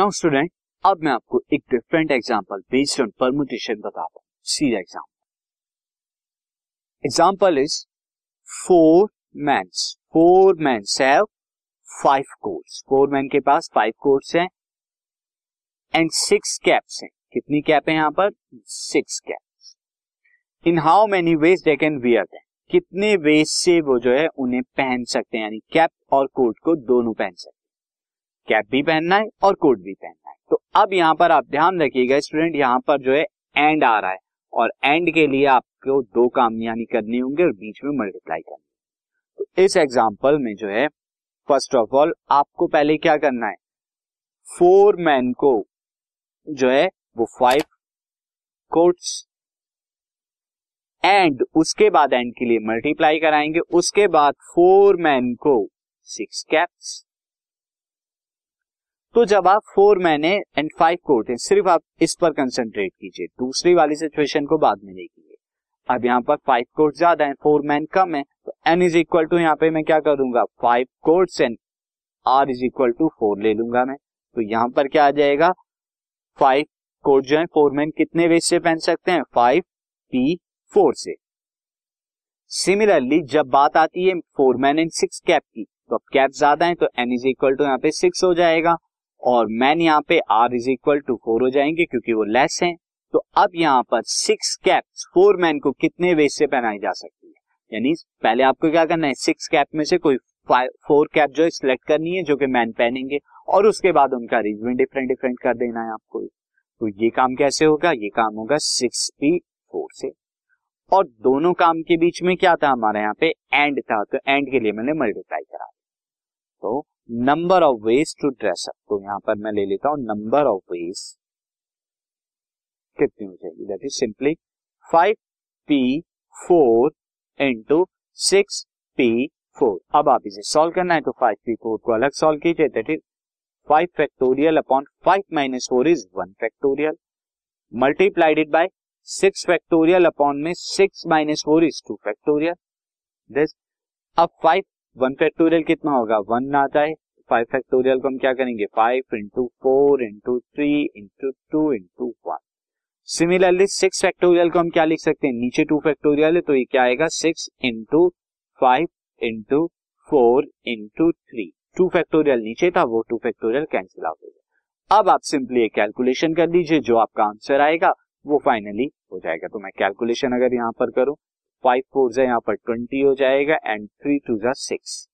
Now student अब मैं आपको एक different example based on permutation बताता हूँ. See example example is four mans four mans have five coats four man के पास फाइव कोर्स हैं एंड सिक्स कैप्स हैं. कितनी कैप है यहाँ पर? Six caps in how many ways they can wear them कितने वेज से वो जो है उन्हें पहन सकते हैं? यानी कैप और कोट को दोनों पहन सकते हैं. कैप भी पहनना है और कोट भी पहनना है। तो अब यहाँ पर आप ध्यान रखिएगा स्टूडेंट यहाँ पर जो है एंड आ रहा है और एंड के लिए आपको दो काम यानी करने होंगे और बीच में मल्टीप्लाई करना तो इस एग्ज़ाम्पल में जो है फ़र्स्ट ऑफ़ ऑल आपको पहले क्या करना है? फोर मैन को जो है, वो फाइव कोट्स एंड उसके बाद एंड के लिए मल्टीप्लाई कराएँगे। उसके बाद फोर मैन को सिक्स कैप्स तो जब आप four man and five coat है, सिर्फ़ आप इस पर कंसंट्रेट कीजिए। दूसरी वाली सिचुएशन को बाद में देखिए। अब यहाँ पर फाइव कोट ज़्यादा है फोर मैन कम है तो एन इज़ इक्वल टू यहाँ पे मैं क्या करूँगा? Five coats and r is equal to four ले लूँगा मैं। तो यहाँ पर क्या आ जाएगा? फाइव कोट जो है फोर मैन कितने वेज से पहन सकते हैं? फाइव पी फोर से। सिमिलरली जब बात आती है four man and six cap की तो अब कैप ज़्यादा है तो एन इज़ इक्वल टू यहाँ पे सिक्स हो जाएगा। और मैन यहाँ पे r is equal to four हो जाएँगे क्योंकि वो लेस हैं। तो अब यहाँ पर सिक्स कैप्स फोर मैन को कितने वेज से पहनाई जा सकती है? यानी पहले आपको क्या करना है? सिक्स कैप में से कोई फोर कैप जो है सिलेक्ट करनी है, जो कि मैन पहनेंगे और उसके बाद उनका अरेंजमेंट डिफरेंट डिफरेंट कर देना है आपको। तो ये काम कैसे होगा? ये काम होगा सिक्स पी फोर से। और दोनों काम के बीच में क्या था? हमारे यहाँ पे एंड था। तो एंड के लिए मैंने मल्टीप्लाई करा तो number of ways to dress up तो यहाँ पर मैं ले लेता हूँ नंबर ऑफ़ वेज कितनी हो जाएगी? That is simply five P four into six P four अब आप इसे सॉल्व करना है तो फाइव पी फोर को अलग सॉल्व कीजिए. That is five factorial upon five minus four is one factorial multiplied by six factorial upon में six minus four is two factorial this अब फाइव वन फैक्टोरियल कितना होगा? वन आता है five factorial को हम क्या करेंगे? Five into four into three into two into one similarly six factorial को हम क्या लिख सकते हैं? नीचे टू फैक्टोरियल है तो ये क्या आएगा? Six into five into four into three two factorial नीचे था, वो टू फैक्टोरियल कैंसिल आउट हो गया। अब आप सिंपली एक कैलकुलेशन कर लीजिए जो आपका आंसर आएगा, वो फाइनली हो जाएगा। तो मैं कैलकुलेशन अगर यहाँ पर करूँ फाइव फोर जा यहाँ पर ट्वेंटी हो जाएगा एंड थ्री टू जा सिक्स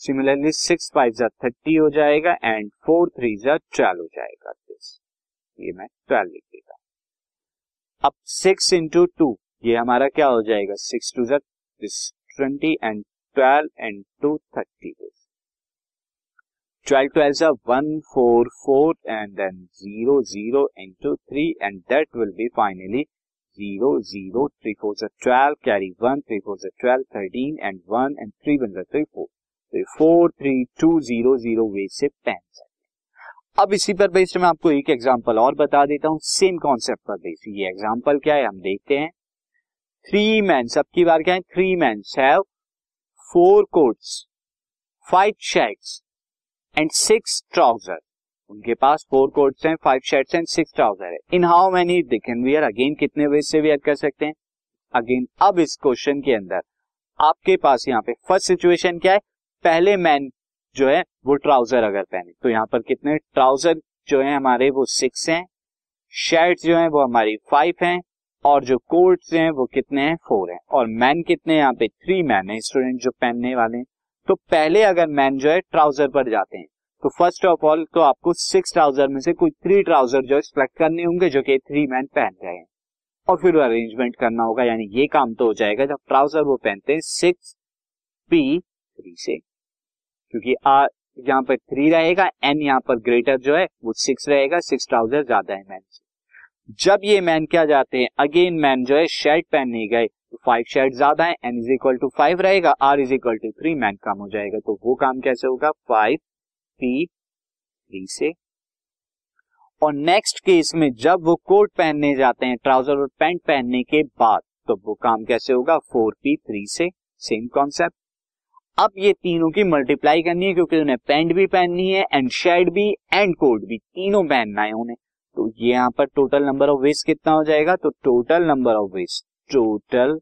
सिमिलरली सिक्स फाइव जा थर्टी हो जाएगा एंड फोर थ्री जा ट्वेल्व हो जाएगा। दिस ये मैं ट्वेल्व लिख देगा अब सिक्स इंटू टू ये हमारा क्या हो जाएगा? सिक्स टू जा twenty and twelve and two thirty twelve twelve जा one four four and then zero zero into three and that will be finally zero zero three four से twelve carry one three four से twelve thirteen and one and three one three four तो four three two zero zero way से pen अब इसी पर based मैं आपको एक एग्जांपल और बता देता हूँ सेम कॉन्सेप्ट पर बेस्ड ये एग्जांपल क्या है? हम देखते हैं। थ्री मैन सबकी बार क्या है? Three man have four coats five shirts and six trouser उनके पास फोर कोट्स हैं five shirts and six trouser है। In how many they can wear again कितने वेज से वियर कर सकते हैं? अगेन अब इस क्वेश्चन के अंदर, आपके पास यहाँ पे फ़र्स्ट सिचुएशन क्या है? पहले मैन जो है, वो ट्राउज़र अगर पहने तो यहाँ पर कितने ट्राउज़र जो है हमारे, वो सिक्स हैं। शर्ट जो है, वो हमारी फाइव हैं। और जो कोट्स हैं, वो कितने हैं? फोर हैं। और मैन कितने यहाँ पे थ्री मैन है स्टूडेंट जो पहनने वाले हैं। तो पहले अगर मैन जो है ट्राउज़र पर जाते हैं तो फ़र्स्ट ऑफ़ ऑल तो आपको सिक्स ट्राउज़र में से कोई थ्री ट्राउज़र जो सिलेक्ट करने होंगे, जो कि थ्री मैन पहन रहे हैं। और फिर अरेंजमेंट करना होगा, यानी ये काम तो हो जाएगा जब ट्राउज़र वो पहनते हैं सिक्स पी थ्री से। क्योंकि आर यहाँ पर थ्री रहेगा एन यहाँ पर ग्रेटर जो है, वो सिक्स रहेगा सिक्स ट्राउज़र ज़्यादा है मैन से। जब ये मैन क्या जाते हैं अगेन मैन जो है शर्ट पहनने गए तो फाइव शर्ट ज़्यादा है n is equal to five रहेगा r is equal to three man कम हो जाएगा तो वो काम कैसे होगा फाइव पी थ्री से। और नेक्स्ट केस में जब वो कोट पहनने जाते हैं ट्राउज़र और पैंट पहनने के बाद तो वो काम कैसे होगा? फोर पी थ्री से। सेम कॉन्सेप्ट अब ये तीनों की मल्टीप्लाई करनी है, क्योंकि उन्हें पैंट भी पहननी है एंड शर्ट भी एंड कोट भी, तीनों पहनना है उन्हें। तो ये यहाँ पर टोटल नंबर ऑफ़ वेस्ट कितना हो जाएगा? तो total number of ways total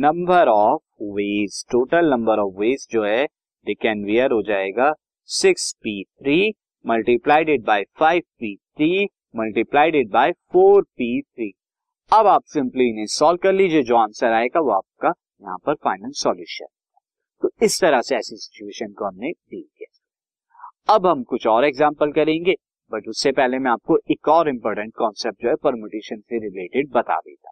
number of ways total number of ways जो है दे कैन वियर हो जाएगा six P three multiplied by five P three multiplied by four P three अब आप सिंपली इन्हें सॉल्व कर लीजिए, जो आंसर आएगा वो आपका यहाँ पर फाइनल सॉल्यूशन तो इस तरह से ऐसी सिचुएशन को हमने डील किया। अब हम कुछ और एग्ज़ाम्पल करेंगे बट उससे पहले मैं आपको एक और इंपॉर्टेंट कॉन्सेप्ट जो है परमुटेशन से रिलेटेड बता देता